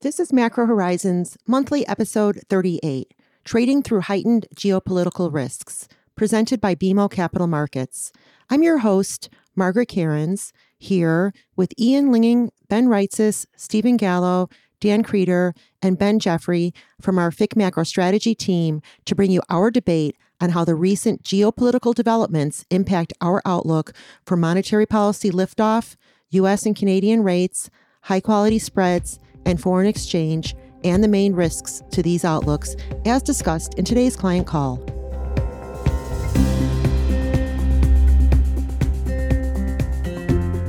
This is Macro Horizons monthly episode 38 Trading Through Heightened Geopolitical Risks, presented by BMO Capital Markets. I'm your host, Margaret Kerins, here with Ian Lyngen, Ben Reitzes, Stephen Gallo, Dan Krieter, and Ben Jeffery from our FIC Macro Strategy team to bring you our debate on how the recent geopolitical developments impact our outlook for monetary policy liftoff, U.S. and Canadian rates, high quality spreads, and foreign exchange, and the main risks to these outlooks, as discussed in today's client call.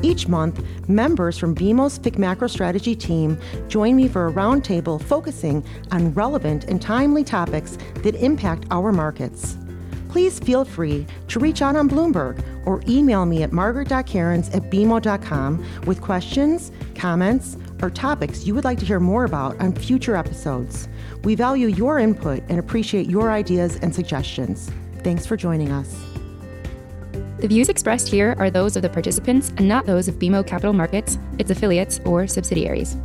Each month, members from BMO's FIC Macro Strategy team join me for a roundtable focusing on relevant and timely topics that impact our markets. Please feel free to reach out on Bloomberg or email me at margaret.kerins at bmo.com with questions, comments, or topics you would like to hear more about on future episodes. We value your input and appreciate your ideas and suggestions. Thanks for joining us. The views expressed here are those of the participants and not those of BMO Capital Markets, its affiliates, or subsidiaries.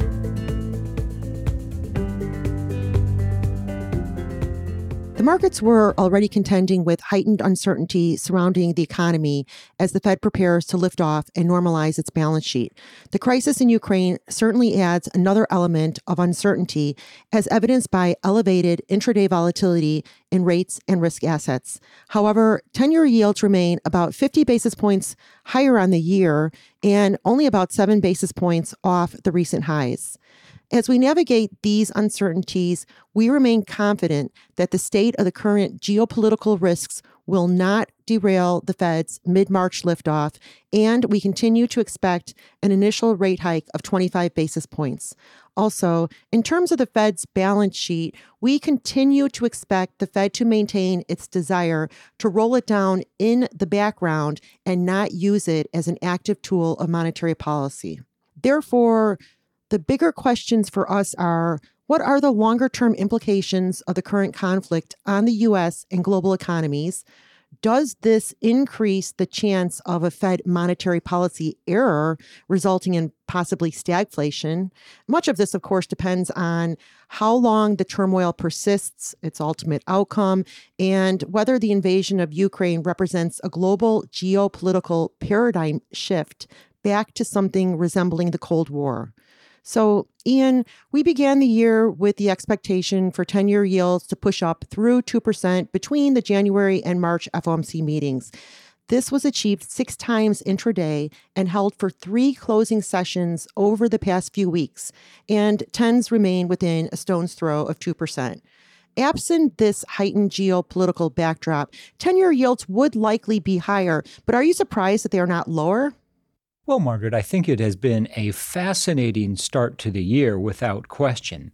Markets were already contending with heightened uncertainty surrounding the economy as the Fed prepares to lift off and normalize its balance sheet. The crisis in Ukraine certainly adds another element of uncertainty, as evidenced by elevated intraday volatility in rates and risk assets. However, 10 year yields remain about 50 basis points higher on the year and only about 7 basis points off the recent highs. As we navigate these uncertainties, we remain confident that the state of the current geopolitical risks will not derail the Fed's mid March liftoff, and we continue to expect an initial rate hike of 25 basis points. Also, in terms of the Fed's balance sheet, we continue to expect the Fed to maintain its desire to roll it down in the background and not use it as an active tool of monetary policy. Therefore, the bigger questions for us are what are the longer term implications of the current conflict on the US and global economies? Does this increase the chance of a Fed monetary policy error resulting in possibly stagflation? Much of this, of course, depends on how long the turmoil persists, its ultimate outcome, and whether the invasion of Ukraine represents a global geopolitical paradigm shift back to something resembling the Cold War. So, Ian, we began the year with the expectation for 10 year yields to push up through 2% between the January and March FOMC meetings. This was achieved six times intraday and held for three closing sessions over the past few weeks, and tens remain within a stone's throw of 2%. Absent this heightened geopolitical backdrop, 10 year yields would likely be higher, but are you surprised that they are not lower? Well, Margaret, I think it has been a fascinating start to the year without question.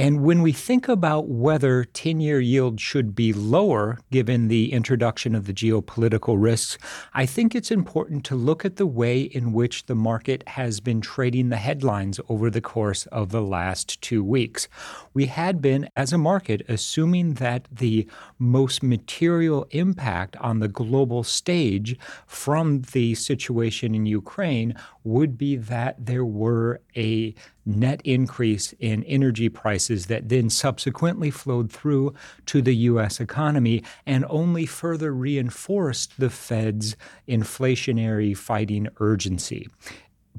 And when we think about whether 10 year yield should be lower given the introduction of the geopolitical risks, I think it's important to look at the way in which the market has been trading the headlines over the course of the last two weeks. We had been, as a market, assuming that the most material impact on the global stage from the situation in Ukraine would be that there were a net increase in energy prices that then subsequently flowed through to the U.S. economy and only further reinforced the Fed's inflationary fighting urgency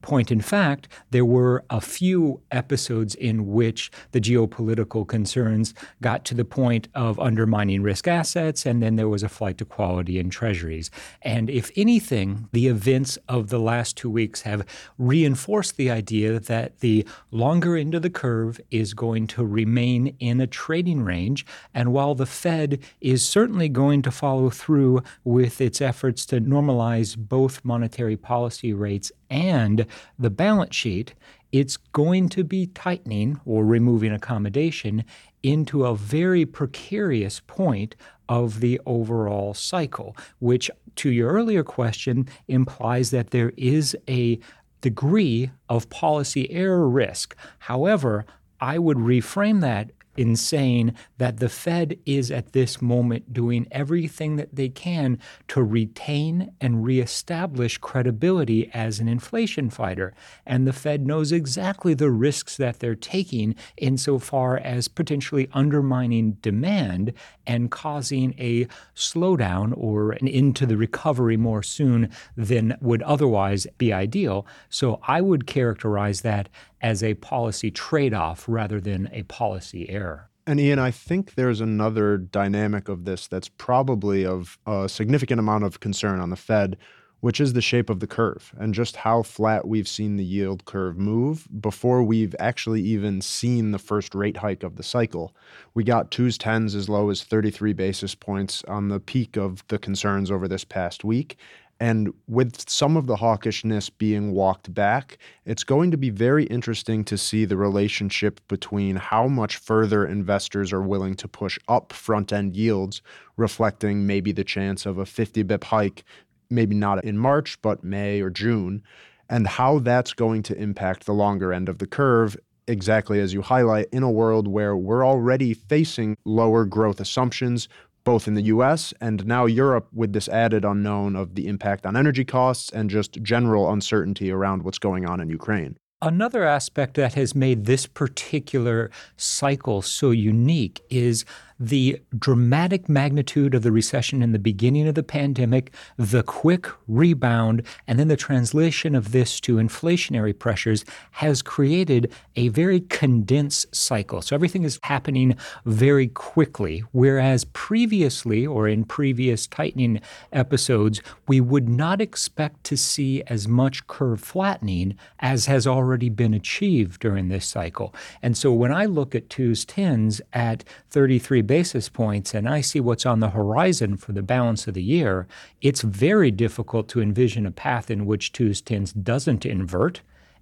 point in fact, there were a few episodes in which the geopolitical concerns got to the point of undermining risk assets, and then there was a flight to quality in treasuries. And if anything, the events of the last two weeks have reinforced the idea that the longer end of the curve is going to remain in a trading range. And while the Fed is certainly going to follow through with its efforts to normalize both monetary policy rates and the balance sheet, it's going to be tightening or removing accommodation into a very precarious point of the overall cycle, which, to your earlier question, implies that there is a degree of policy error risk. However, I would reframe that in saying that the Fed is at this moment doing everything that they can to retain and reestablish credibility as an inflation fighter. And the Fed knows exactly the risks that they're taking insofar as potentially undermining demand and causing a slowdown or an end to the recovery more soon than would otherwise be ideal. So I would characterize that as a policy trade off rather than a policy error. And Ian, I think there's another dynamic of this that's probably of a significant amount of concern on the Fed, which is the shape of the curve and just how flat we've seen the yield curve move before we've actually even seen the first rate hike of the cycle. We got twos, tens as low as 33 basis points on the peak of the concerns over this past week. And with some of the hawkishness being walked back, it's going to be very interesting to see the relationship between how much further investors are willing to push up front end yields, reflecting maybe the chance of a 50 bip hike, maybe not in March, but May or June, and how that's going to impact the longer end of the curve exactly as you highlight, in a world where we're already facing lower growth assumptions, both in the US and now Europe with this added unknown of the impact on energy costs and just general uncertainty around what's going on in Ukraine. Another aspect that has made this particular cycle so unique is the dramatic magnitude of the recession in the beginning of the pandemic, the quick rebound, and then the translation of this to inflationary pressures has created a very condensed cycle. So everything is happening very quickly, whereas previously or in previous tightening episodes, we would not expect to see as much curve flattening as has already been achieved during this cycle. And so when I look at twos tens at 33 basis points and I see what's on the horizon for the balance of the year, it's very difficult to envision a path in which twos tens doesn't invert.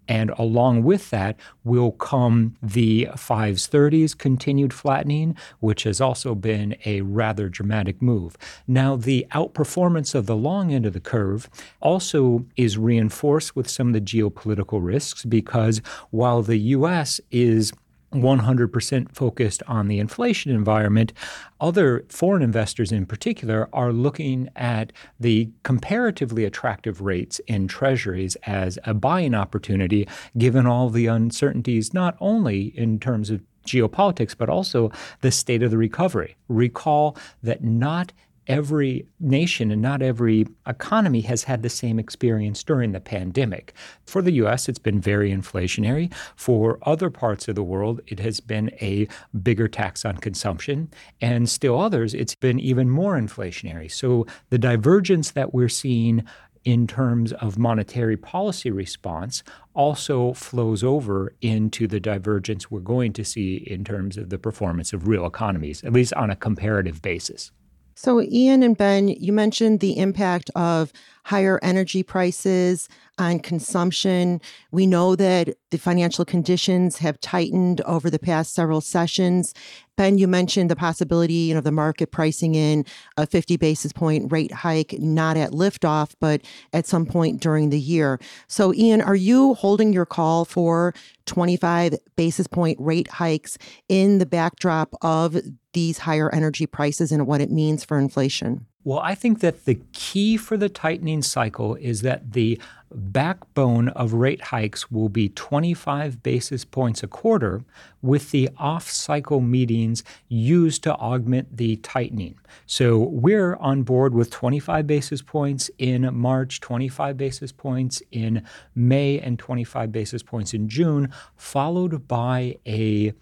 And along with that will come the fives, 30s continued flattening, which has also been a rather dramatic move. Now, the outperformance of the long end of the curve also is reinforced with some of the geopolitical risks because while the U.S. is 100% focused on the inflation environment. Other foreign investors, in particular, are looking at the comparatively attractive rates in treasuries as a buying opportunity, given all the uncertainties, not only in terms of geopolitics, but also the state of the recovery. Recall that not every nation and not every economy has had the same experience during the pandemic. For the US, it's been very inflationary. For other parts of the world, it has been a bigger tax on consumption. And still others, it's been even more inflationary. So the divergence that we're seeing in terms of monetary policy response also flows over into the divergence we're going to see in terms of the performance of real economies, at least on a comparative basis. So, Ian and Ben, you mentioned the impact of higher energy prices on consumption. We know that the financial conditions have tightened over the past several sessions. Ben, you mentioned the possibility, you know, the market pricing in a 50 basis point rate hike, not at liftoff, but at some point during the year. So, Ian, are you holding your call for 25 basis point rate hikes in the backdrop of these higher energy prices and what it means for inflation? Well, I think that the key for the tightening cycle is that the backbone of rate hikes will be 25 basis points a quarter, with the off cycle meetings used to augment the tightening. So we're on board with 25 basis points in March, 25 basis points in May, and 25 basis points in June, followed by a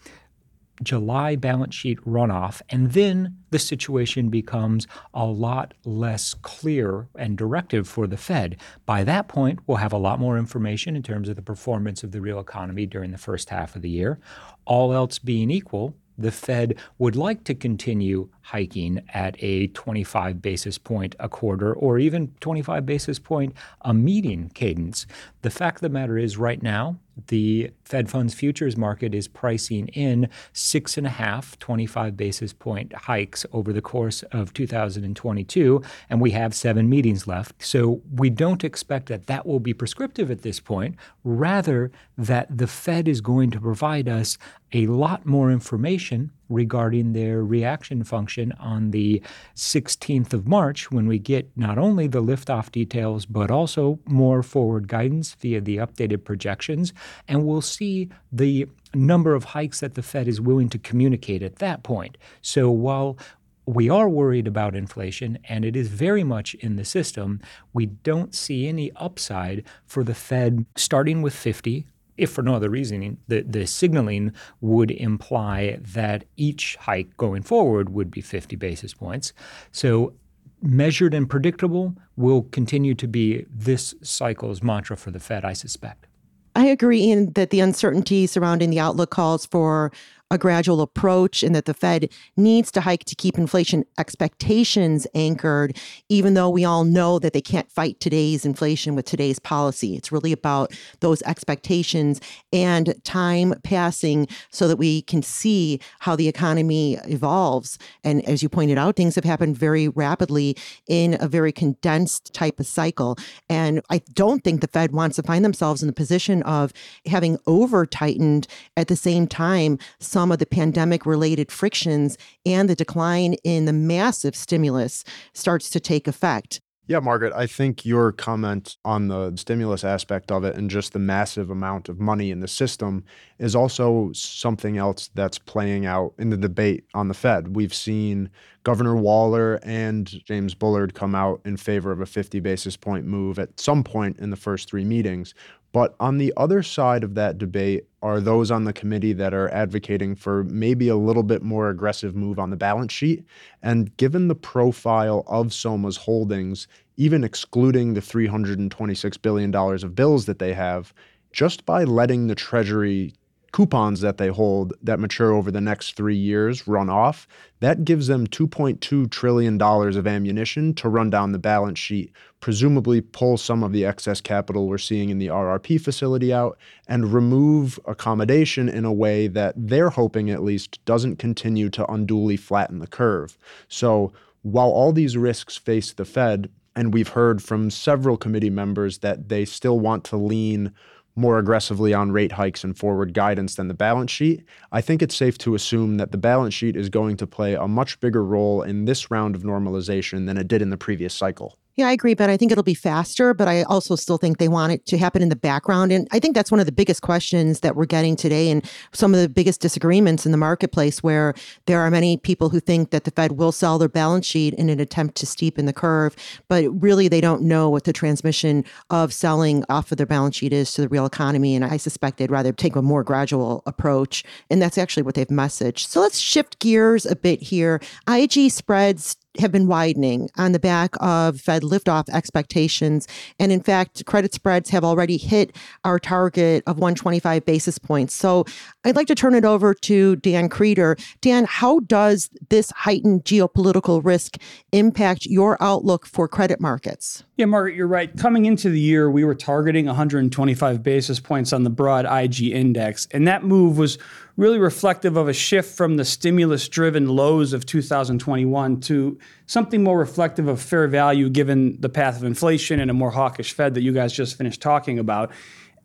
July balance sheet runoff, and then the situation becomes a lot less clear and directive for the Fed. By that point, we'll have a lot more information in terms of the performance of the real economy during the first half of the year. All else being equal, the Fed would like to continue hiking at a 25 basis point a quarter or even 25 basis point a meeting cadence. The fact of the matter is, right now, the Fed funds futures market is pricing in six and a half 25 basis point hikes over the course of 2022, and we have seven meetings left. So we don't expect that that will be prescriptive at this point, rather, that the Fed is going to provide us a lot more information regarding their reaction function on the 16th of March when we get not only the liftoff details, but also more forward guidance via the updated projections. And we'll see the number of hikes that the Fed is willing to communicate at that point. So while we are worried about inflation and it is very much in the system, we don't see any upside for the Fed starting with 50 if for no other reason, the, the signaling would imply that each hike going forward would be 50 basis points. So measured and predictable will continue to be this cycle's mantra for the Fed, I suspect. I agree in that the uncertainty surrounding the outlook calls for a gradual approach and that the Fed needs to hike to keep inflation expectations anchored, even though we all know that they can't fight today's inflation with today's policy. It's really about those expectations and time passing so that we can see how the economy evolves. And as you pointed out, things have happened very rapidly in a very condensed type of cycle. And I don't think the Fed wants to find themselves in the position of having over tightened at the same time some of the pandemic related frictions and the decline in the massive stimulus starts to take effect. Yeah, Margaret, I think your comment on the stimulus aspect of it and just the massive amount of money in the system is also something else that's playing out in the debate on the Fed. We've seen Governor Waller and James Bullard come out in favor of a 50 basis point move at some point in the first three meetings. But on the other side of that debate are those on the committee that are advocating for maybe a little bit more aggressive move on the balance sheet. And given the profile of SOMA's holdings, even excluding the $326 billion of bills that they have, just by letting the Treasury coupons that they hold that mature over the next three years run off, that gives them $2.2 trillion of ammunition to run down the balance sheet, presumably pull some of the excess capital we're seeing in the RRP facility out, and remove accommodation in a way that they're hoping at least doesn't continue to unduly flatten the curve. So while all these risks face the Fed, and we've heard from several committee members that they still want to lean more aggressively on rate hikes and forward guidance than the balance sheet, I think it's safe to assume that the balance sheet is going to play a much bigger role in this round of normalization than it did in the previous cycle. Yeah, I agree, but I think it'll be faster, but I also still think they want it to happen in the background. And I think that's one of the biggest questions that we're getting today and some of the biggest disagreements in the marketplace where there are many people who think that the Fed will sell their balance sheet in an attempt to steepen the curve, but really they don't know what the transmission of selling off of their balance sheet is to the real economy. And I suspect they'd rather take a more gradual approach. And that's actually what they've messaged. So let's shift gears a bit here. IG spreads have been widening on the back of Fed liftoff expectations. And in fact, credit spreads have already hit our target of 125 basis points. So I'd like to turn it over to Dan Krieter. Dan, how does this heightened geopolitical risk impact your outlook for credit markets? Yeah, Margaret, you're right. Coming into the year, we were targeting 125 basis points on the broad IG index. And that move was really reflective of a shift from the stimulus driven lows of 2021 to something more reflective of fair value given the path of inflation and a more hawkish Fed that you guys just finished talking about.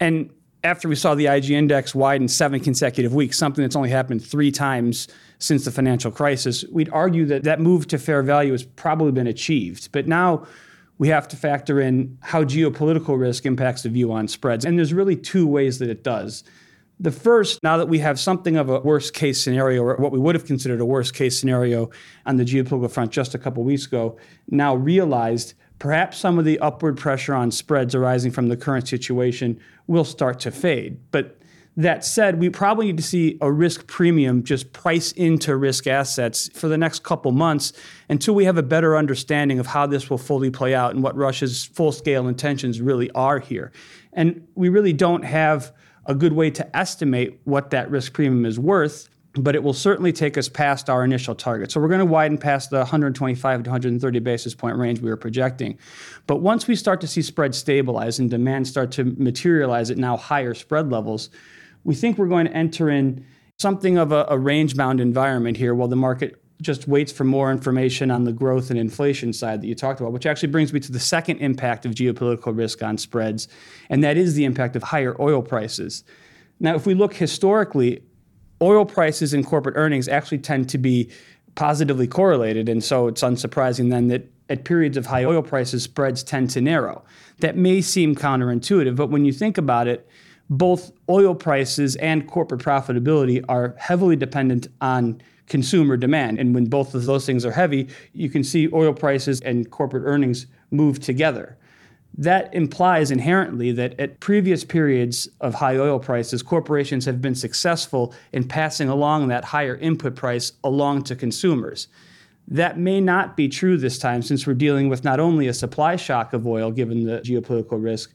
And after we saw the IG index widen seven consecutive weeks, something that's only happened three times since the financial crisis, we'd argue that that move to fair value has probably been achieved. But now we have to factor in how geopolitical risk impacts the view on spreads. And there's really two ways that it does. The first, now that we have something of a worst case scenario, or what we would have considered a worst case scenario on the geopolitical front just a couple weeks ago, now realized perhaps some of the upward pressure on spreads arising from the current situation will start to fade. But that said, we probably need to see a risk premium just price into risk assets for the next couple months until we have a better understanding of how this will fully play out and what Russia's full scale intentions really are here. And we really don't have a good way to estimate what that risk premium is worth, but it will certainly take us past our initial target. So we're going to widen past the 125 to 130 basis point range we were projecting. But once we start to see spreads stabilize and demand start to materialize at now higher spread levels, we think we're going to enter in something of a, a range bound environment here while the market just waits for more information on the growth and inflation side that you talked about, which actually brings me to the second impact of geopolitical risk on spreads, and that is the impact of higher oil prices. Now, if we look historically, oil prices and corporate earnings actually tend to be positively correlated. And so it's unsurprising then that at periods of high oil prices, spreads tend to narrow. That may seem counterintuitive, but when you think about it, both oil prices and corporate profitability are heavily dependent on consumer demand. And when both of those things are heavy, you can see oil prices and corporate earnings move together. That implies inherently that at previous periods of high oil prices, corporations have been successful in passing along that higher input price along to consumers. That may not be true this time since we're dealing with not only a supply shock of oil given the geopolitical risk,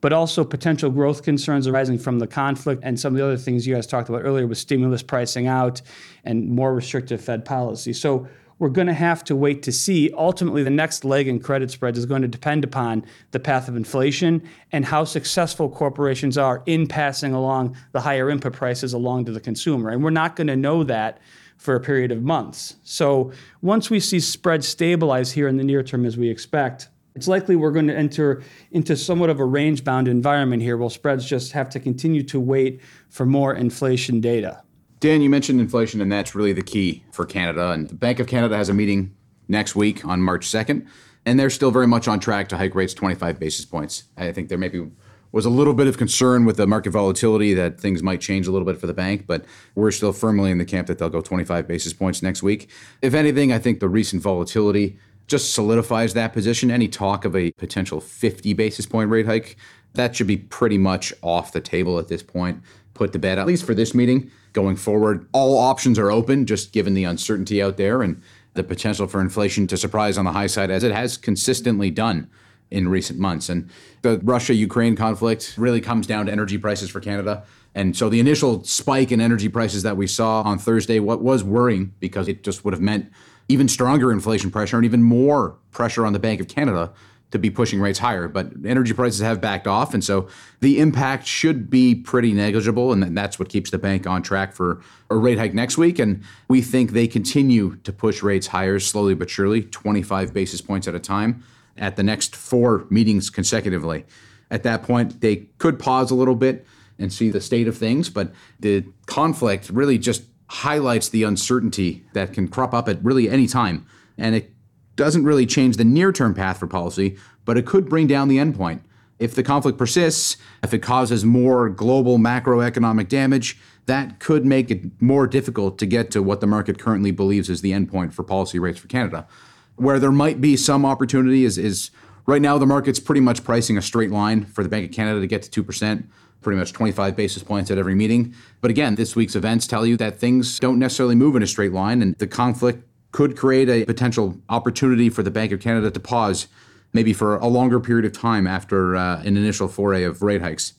but also potential growth concerns arising from the conflict and some of the other things you guys talked about earlier with stimulus pricing out and more restrictive Fed policy. So we're going to have to wait to see. Ultimately, the next leg in credit spreads is going to depend upon the path of inflation and how successful corporations are in passing along the higher input prices along to the consumer. And we're not going to know that for a period of months. So once we see spreads stabilize here in the near term as we expect, it's likely we're going to enter into somewhat of a range bound environment here while spreads just have to continue to wait for more inflation data. Dan, you mentioned inflation, and that's really the key for Canada. And the Bank of Canada has a meeting next week on March 2nd, and they're still very much on track to hike rates 25 basis points. I think there maybe was a little bit of concern with the market volatility that things might change a little bit for the bank, but we're still firmly in the camp that they'll go 25 basis points next week. If anything, I think the recent volatility just solidifies that position. Any talk of a potential 50 basis point rate hike, that should be pretty much off the table at this point, put to bed, at least for this meeting. Going forward, all options are open, just given the uncertainty out there and the potential for inflation to surprise on the high side, as it has consistently done in recent months. And the Russia Ukraine conflict really comes down to energy prices for Canada. And so the initial spike in energy prices that we saw on Thursday, what was worrying because it just would have meant even stronger inflation pressure and even more pressure on the Bank of Canada to be pushing rates higher. But energy prices have backed off. And so the impact should be pretty negligible. And that's what keeps the bank on track for a rate hike next week. And we think they continue to push rates higher slowly but surely, 25 basis points at a time at the next four meetings consecutively. At that point, they could pause a little bit and see the state of things. But the conflict really just highlights the uncertainty that can crop up at really any time. And it doesn't really change the near term path for policy, but it could bring down the endpoint. If the conflict persists, if it causes more global macroeconomic damage, that could make it more difficult to get to what the market currently believes is the endpoint for policy rates for Canada. Where there might be some opportunity is, is right now the market's pretty much pricing a straight line for the Bank of Canada to get to 2% pretty much 25 basis points at every meeting. But again, this week's events tell you that things don't necessarily move in a straight line, and the conflict could create a potential opportunity for the Bank of Canada to pause, maybe for a longer period of time after uh, an initial foray of rate hikes.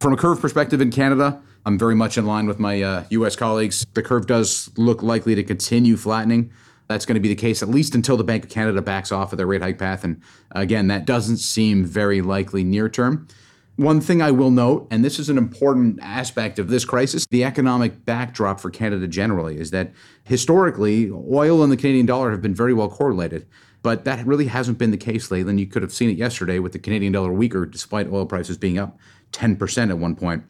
From a curve perspective in Canada, I'm very much in line with my uh, US colleagues. The curve does look likely to continue flattening. That's going to be the case at least until the Bank of Canada backs off of their rate hike path. And again, that doesn't seem very likely near term. One thing I will note, and this is an important aspect of this crisis, the economic backdrop for Canada generally, is that historically, oil and the Canadian dollar have been very well correlated. But that really hasn't been the case lately. And you could have seen it yesterday with the Canadian dollar weaker, despite oil prices being up 10% at one point.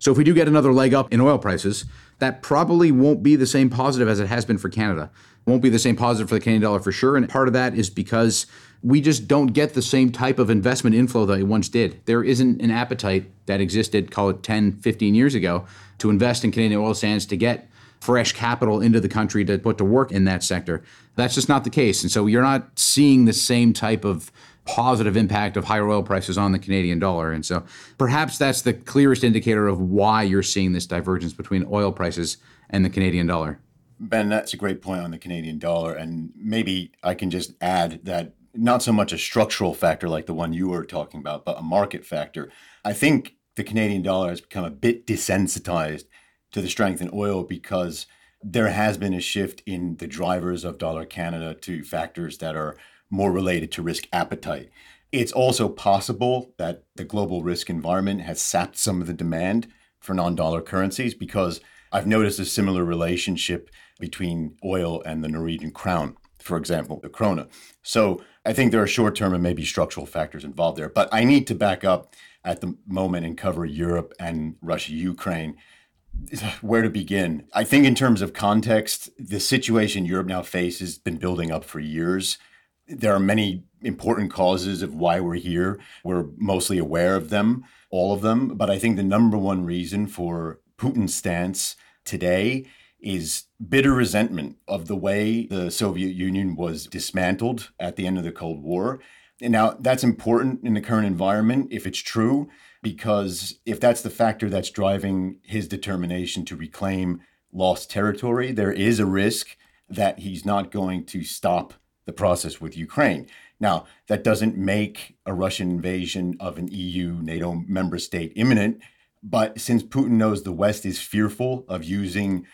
So if we do get another leg up in oil prices, that probably won't be the same positive as it has been for Canada. It won't be the same positive for the Canadian dollar for sure. And part of that is because we just don't get the same type of investment inflow that we once did. There isn't an appetite that existed, call it 10, 15 years ago, to invest in Canadian oil sands to get fresh capital into the country to put to work in that sector. That's just not the case. And so you're not seeing the same type of positive impact of higher oil prices on the Canadian dollar. And so perhaps that's the clearest indicator of why you're seeing this divergence between oil prices and the Canadian dollar. Ben, that's a great point on the Canadian dollar. And maybe I can just add that not so much a structural factor like the one you were talking about, but a market factor. I think the Canadian dollar has become a bit desensitized to the strength in oil because there has been a shift in the drivers of dollar Canada to factors that are more related to risk appetite. It's also possible that the global risk environment has sapped some of the demand for non dollar currencies because I've noticed a similar relationship between oil and the Norwegian crown, for example, the krona. So I think there are short term and maybe structural factors involved there. But I need to back up at the moment and cover Europe and Russia Ukraine. where to begin. I think, in terms of context, the situation Europe now faces has been building up for years. There are many important causes of why we're here. We're mostly aware of them, all of them. But I think the number one reason for Putin's stance today is bitter resentment of the way the Soviet Union was dismantled at the end of the Cold War. And now that's important in the current environment if it's true, because if that's the factor that's driving his determination to reclaim lost territory, there is a risk that he's not going to stop the process with Ukraine. Now, that doesn't make a Russian invasion of an EU NATO member state imminent, but since Putin knows the West is fearful of using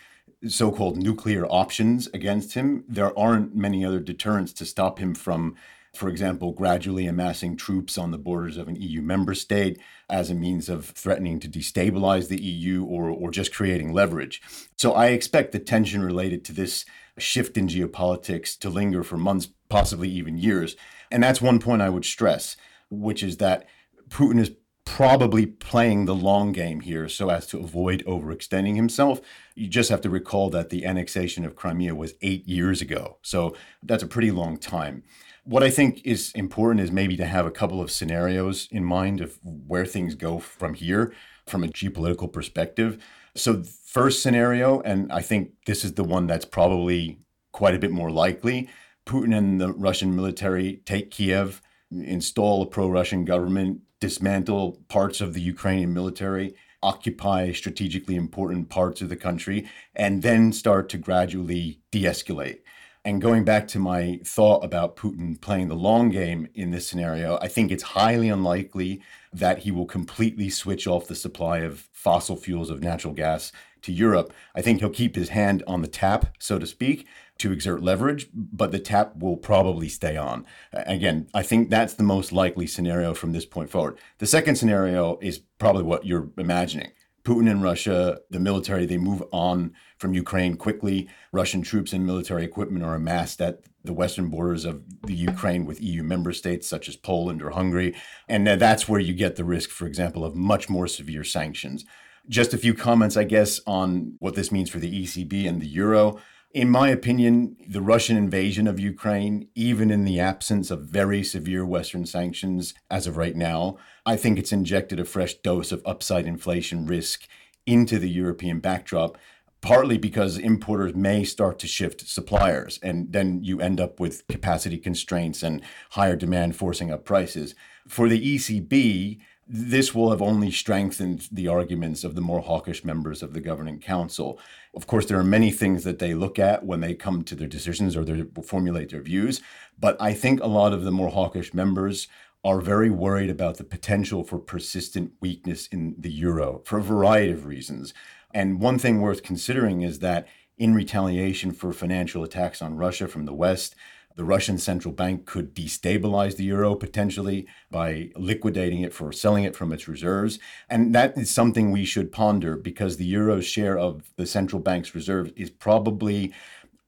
so called nuclear options against him, there aren't many other deterrents to stop him from, for example, gradually amassing troops on the borders of an EU member state as a means of threatening to destabilize the EU or, or just creating leverage. So I expect the tension related to this shift in geopolitics to linger for months, possibly even years. And that's one point I would stress, which is that Putin is probably playing the long game here so as to avoid overextending himself. You just have to recall that the annexation of Crimea was eight years ago. So that's a pretty long time. What I think is important is maybe to have a couple of scenarios in mind of where things go from here from a geopolitical perspective. So, first scenario, and I think this is the one that's probably quite a bit more likely Putin and the Russian military take Kiev, install a pro Russian government, dismantle parts of the Ukrainian military, occupy strategically important parts of the country, and then start to gradually de escalate. And going back to my thought about Putin playing the long game in this scenario, I think it's highly unlikely that he will completely switch off the supply of fossil fuels of natural gas to Europe. I think he'll keep his hand on the tap, so to speak, to exert leverage, but the tap will probably stay on. Again, I think that's the most likely scenario from this point forward. The second scenario is probably what you're imagining. Putin and Russia, the military, they move on from Ukraine quickly. Russian troops and military equipment are amassed at the western borders of the Ukraine with EU member states such as Poland or Hungary. And that's where you get the risk, for example, of much more severe sanctions. Just a few comments, I guess, on what this means for the ECB and the euro. In my opinion, the Russian invasion of Ukraine, even in the absence of very severe Western sanctions as of right now, I think it's injected a fresh dose of upside inflation risk into the European backdrop, partly because importers may start to shift suppliers, and then you end up with capacity constraints and higher demand forcing up prices. For the ECB, this will have only strengthened the arguments of the more hawkish members of the governing council. Of course, there are many things that they look at when they come to their decisions or they formulate their views, but I think a lot of the more hawkish members are very worried about the potential for persistent weakness in the euro for a variety of reasons. And one thing worth considering is that in retaliation for financial attacks on Russia from the West, the Russian central bank could destabilize the euro potentially by liquidating it for selling it from its reserves. And that is something we should ponder because the euro's share of the central bank's reserves is probably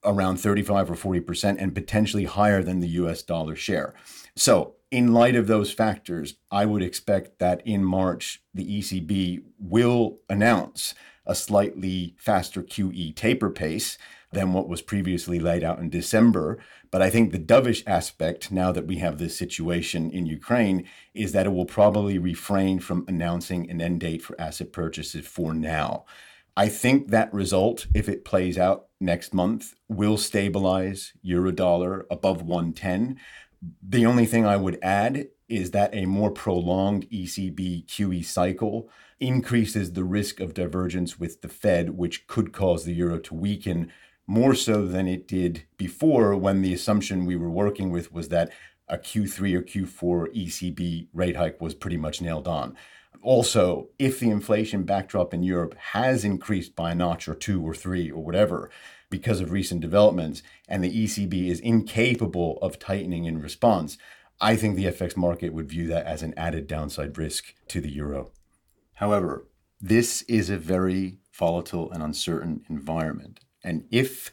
around 35 or 40% and potentially higher than the US dollar share. So, in light of those factors, I would expect that in March, the ECB will announce a slightly faster QE taper pace than what was previously laid out in December. But I think the dovish aspect, now that we have this situation in Ukraine, is that it will probably refrain from announcing an end date for asset purchases for now. I think that result, if it plays out next month, will stabilize euro dollar above 110. The only thing I would add is that a more prolonged ECB QE cycle increases the risk of divergence with the Fed, which could cause the euro to weaken more so than it did before when the assumption we were working with was that a Q3 or Q4 ECB rate hike was pretty much nailed on. Also, if the inflation backdrop in Europe has increased by a notch or two or three or whatever because of recent developments, and the ECB is incapable of tightening in response, I think the FX market would view that as an added downside risk to the euro. However, this is a very volatile and uncertain environment. And if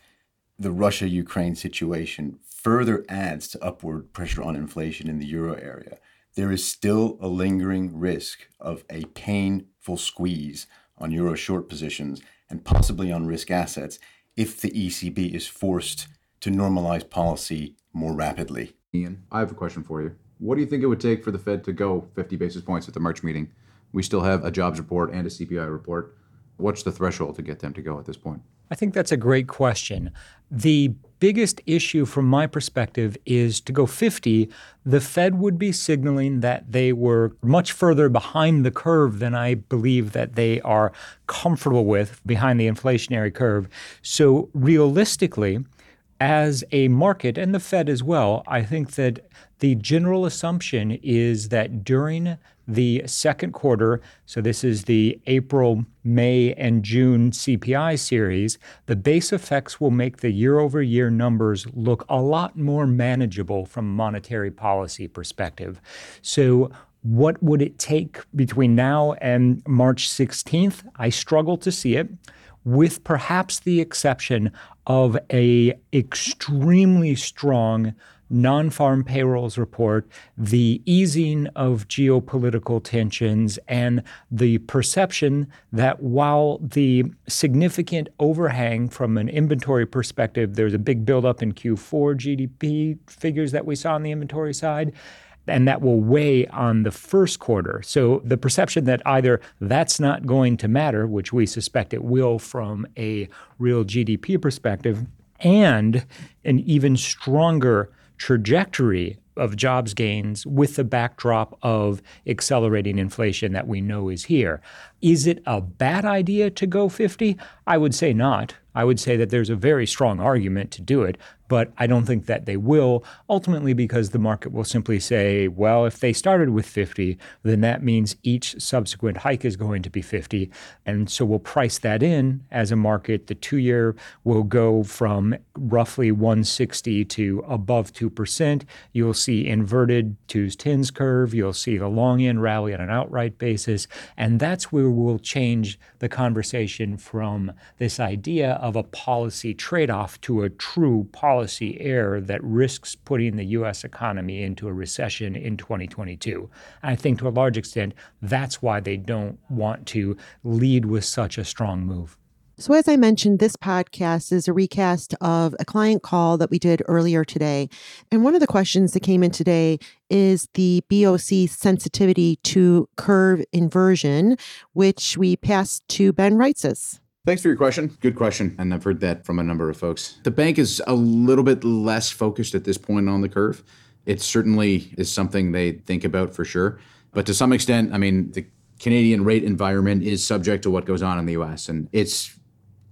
the Russia Ukraine situation further adds to upward pressure on inflation in the euro area, there is still a lingering risk of a painful squeeze on euro short positions, and possibly on risk assets if the ECB is forced to normalize policy more rapidly. Ian, I have a question for you. What do you think it would take for the Fed to go 50 basis points at the March meeting? We still have a jobs report and a CPI report. What's the threshold to get them to go at this point? I think that's a great question. The biggest issue from my perspective is to go 50, the Fed would be signaling that they were much further behind the curve than I believe that they are comfortable with behind the inflationary curve. So, realistically, as a market and the Fed as well, I think that the general assumption is that during the second quarter, so this is the April, May, and June CPI series, the base effects will make the year over year numbers look a lot more manageable from a monetary policy perspective. So, what would it take between now and March 16th? I struggle to see it with perhaps the exception of a extremely strong non-farm payrolls report, the easing of geopolitical tensions, and the perception that while the significant overhang from an inventory perspective, there's a big buildup in Q4 GDP figures that we saw on the inventory side, and that will weigh on the first quarter. So the perception that either that's not going to matter, which we suspect it will from a real GDP perspective, and an even stronger trajectory of jobs gains with the backdrop of accelerating inflation that we know is here. Is it a bad idea to go 50? I would say not. I would say that there's a very strong argument to do it, but I don't think that they will, ultimately because the market will simply say, well, if they started with 50, then that means each subsequent hike is going to be 50. And so we'll price that in as a market. The two year will go from roughly 160 to above 2%. You'll see inverted twos tens curve. You'll see the long end rally on an outright basis. And that's where we'll change the conversation from this idea of a policy trade off to a true policy error that risks putting the U.S. economy into a recession in 2022. And I think to a large extent, that's why they don't want to lead with such a strong move. So, as I mentioned, this podcast is a recast of a client call that we did earlier today. And one of the questions that came in today is the BOC sensitivity to curve inversion, which we passed to Ben Reitzes. Thanks for your question. Good question. And I've heard that from a number of folks. The bank is a little bit less focused at this point on the curve. It certainly is something they think about for sure. But to some extent, I mean, the Canadian rate environment is subject to what goes on in the US. And it's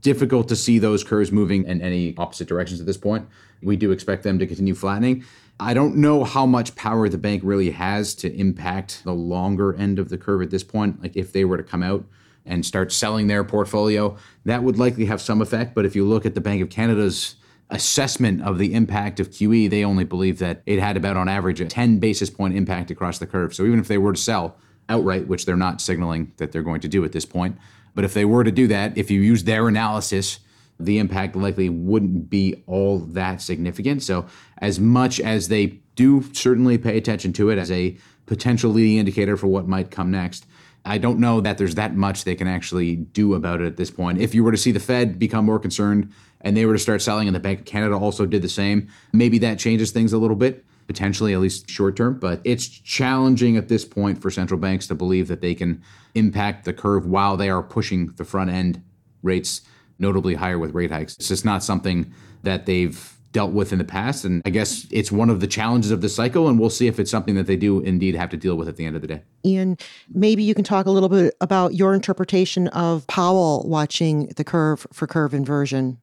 difficult to see those curves moving in any opposite directions at this point. We do expect them to continue flattening. I don't know how much power the bank really has to impact the longer end of the curve at this point. Like if they were to come out and start selling their portfolio, that would likely have some effect. But if you look at the Bank of Canada's assessment of the impact of QE, they only believe that it had about on average a 10 basis point impact across the curve. So even if they were to sell outright, which they're not signaling that they're going to do at this point, but if they were to do that, if you use their analysis, the impact likely wouldn't be all that significant. So, as much as they do certainly pay attention to it as a potential leading indicator for what might come next, I don't know that there's that much they can actually do about it at this point. If you were to see the Fed become more concerned and they were to start selling and the Bank of Canada also did the same, maybe that changes things a little bit potentially at least short term. But it's challenging at this point for central banks to believe that they can impact the curve while they are pushing the front end rates notably higher with rate hikes. It's just not something that they've dealt with in the past. And I guess it's one of the challenges of the cycle. And we'll see if it's something that they do indeed have to deal with at the end of the day. Ian, maybe you can talk a little bit about your interpretation of Powell watching the curve for curve inversion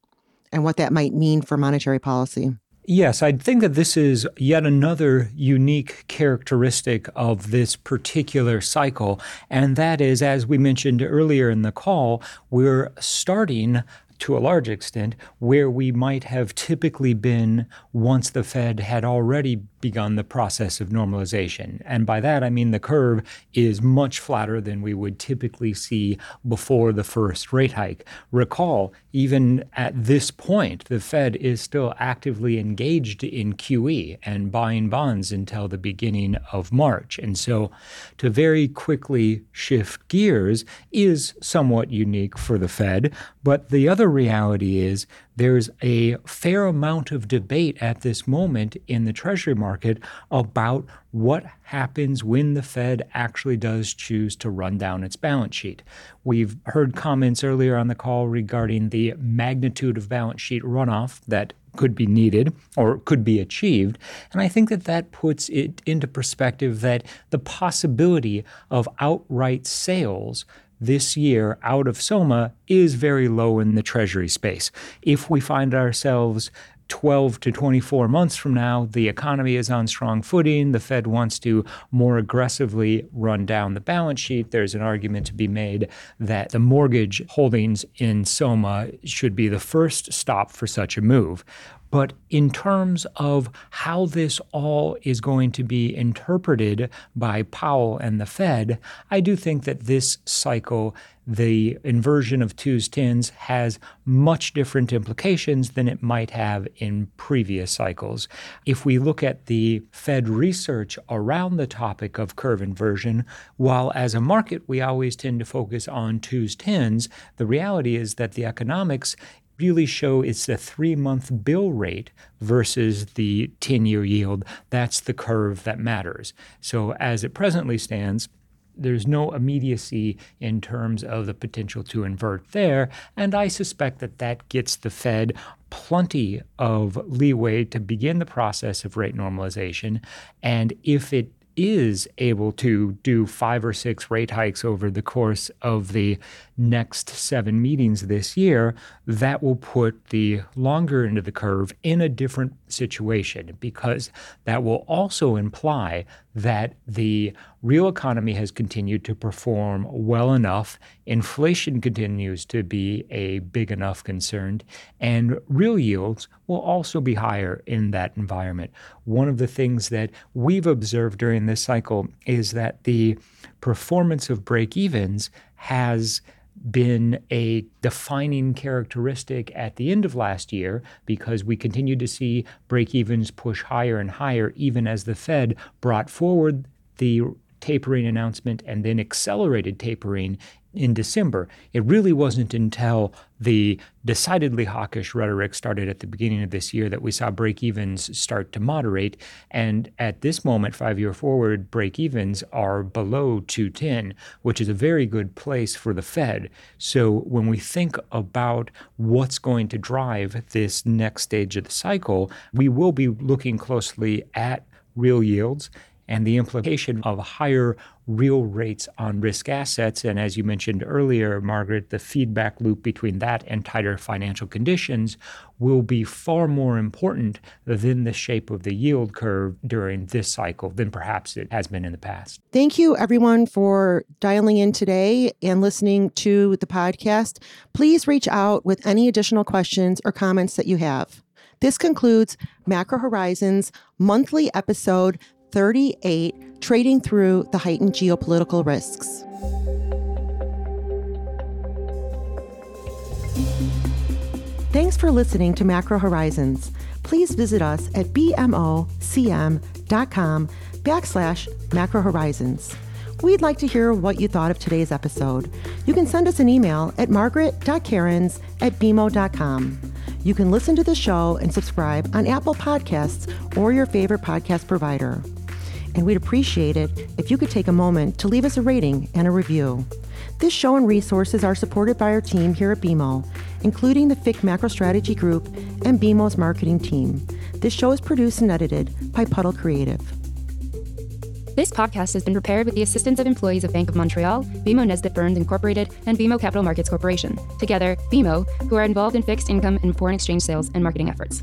and what that might mean for monetary policy. Yes, I think that this is yet another unique characteristic of this particular cycle. And that is, as we mentioned earlier in the call, we're starting to a large extent where we might have typically been once the Fed had already begun the process of normalization. And by that, I mean the curve is much flatter than we would typically see before the first rate hike. Recall, even at this point, the Fed is still actively engaged in QE and buying bonds until the beginning of March. And so to very quickly shift gears is somewhat unique for the Fed. But the other reality is there's a fair amount of debate at this moment in the Treasury market about what happens when the Fed actually does choose to run down its balance sheet. We've heard comments earlier on the call regarding the magnitude of balance sheet runoff that could be needed or could be achieved. And I think that that puts it into perspective that the possibility of outright sales this year out of SOMA is very low in the Treasury space. If we find ourselves 12 to 24 months from now, the economy is on strong footing. The Fed wants to more aggressively run down the balance sheet. There's an argument to be made that the mortgage holdings in SOMA should be the first stop for such a move. But in terms of how this all is going to be interpreted by Powell and the Fed, I do think that this cycle, the inversion of twos tens, has much different implications than it might have in previous cycles. If we look at the Fed research around the topic of curve inversion, while as a market we always tend to focus on twos tens, the reality is that the economics really show it's the three month bill rate versus the 10 year yield. That's the curve that matters. So, as it presently stands, there's no immediacy in terms of the potential to invert there. And I suspect that that gets the Fed plenty of leeway to begin the process of rate normalization. And if it is able to do five or six rate hikes over the course of the next seven meetings this year, that will put the longer end of the curve in a different situation because that will also imply that the real economy has continued to perform well enough, inflation continues to be a big enough concern, and real yields will also be higher in that environment. One of the things that we've observed during this cycle is that the performance of break evens has been a defining characteristic at the end of last year because we continued to see break evens push higher and higher, even as the Fed brought forward the tapering announcement and then accelerated tapering in December. It really wasn't until the decidedly hawkish rhetoric started at the beginning of this year that we saw break evens start to moderate. And at this moment, five year forward, break evens are below 210, which is a very good place for the Fed. So when we think about what's going to drive this next stage of the cycle, we will be looking closely at real yields and the implication of higher real rates on risk assets. And as you mentioned earlier, Margaret, the feedback loop between that and tighter financial conditions will be far more important than the shape of the yield curve during this cycle than perhaps it has been in the past. Thank you, everyone, for dialing in today and listening to the podcast. Please reach out with any additional questions or comments that you have. This concludes Macro Horizons monthly episode 38 Trading Through the Heightened Geopolitical Risks. Thanks for listening to Macro Horizons. Please visit us at bmocm.com backslash macro horizons. We'd like to hear what you thought of today's episode. You can send us an email at margaret.kerins at bmo.com. You can listen to the show and subscribe on Apple Podcasts or your favorite podcast provider and we'd appreciate it if you could take a moment to leave us a rating and a review. This show and resources are supported by our team here at BMO, including the FIC Macro Strategy Group and BMO's marketing team. This show is produced and edited by Puddle Creative. This podcast has been prepared with the assistance of employees of Bank of Montreal, BMO Nesbitt Burns Incorporated, and BMO Capital Markets Corporation. Together, BMO, who are involved in fixed income and foreign exchange sales and marketing efforts.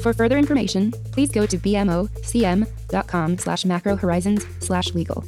For further information, please go to bmocm.com slash macrohorizons slash legal.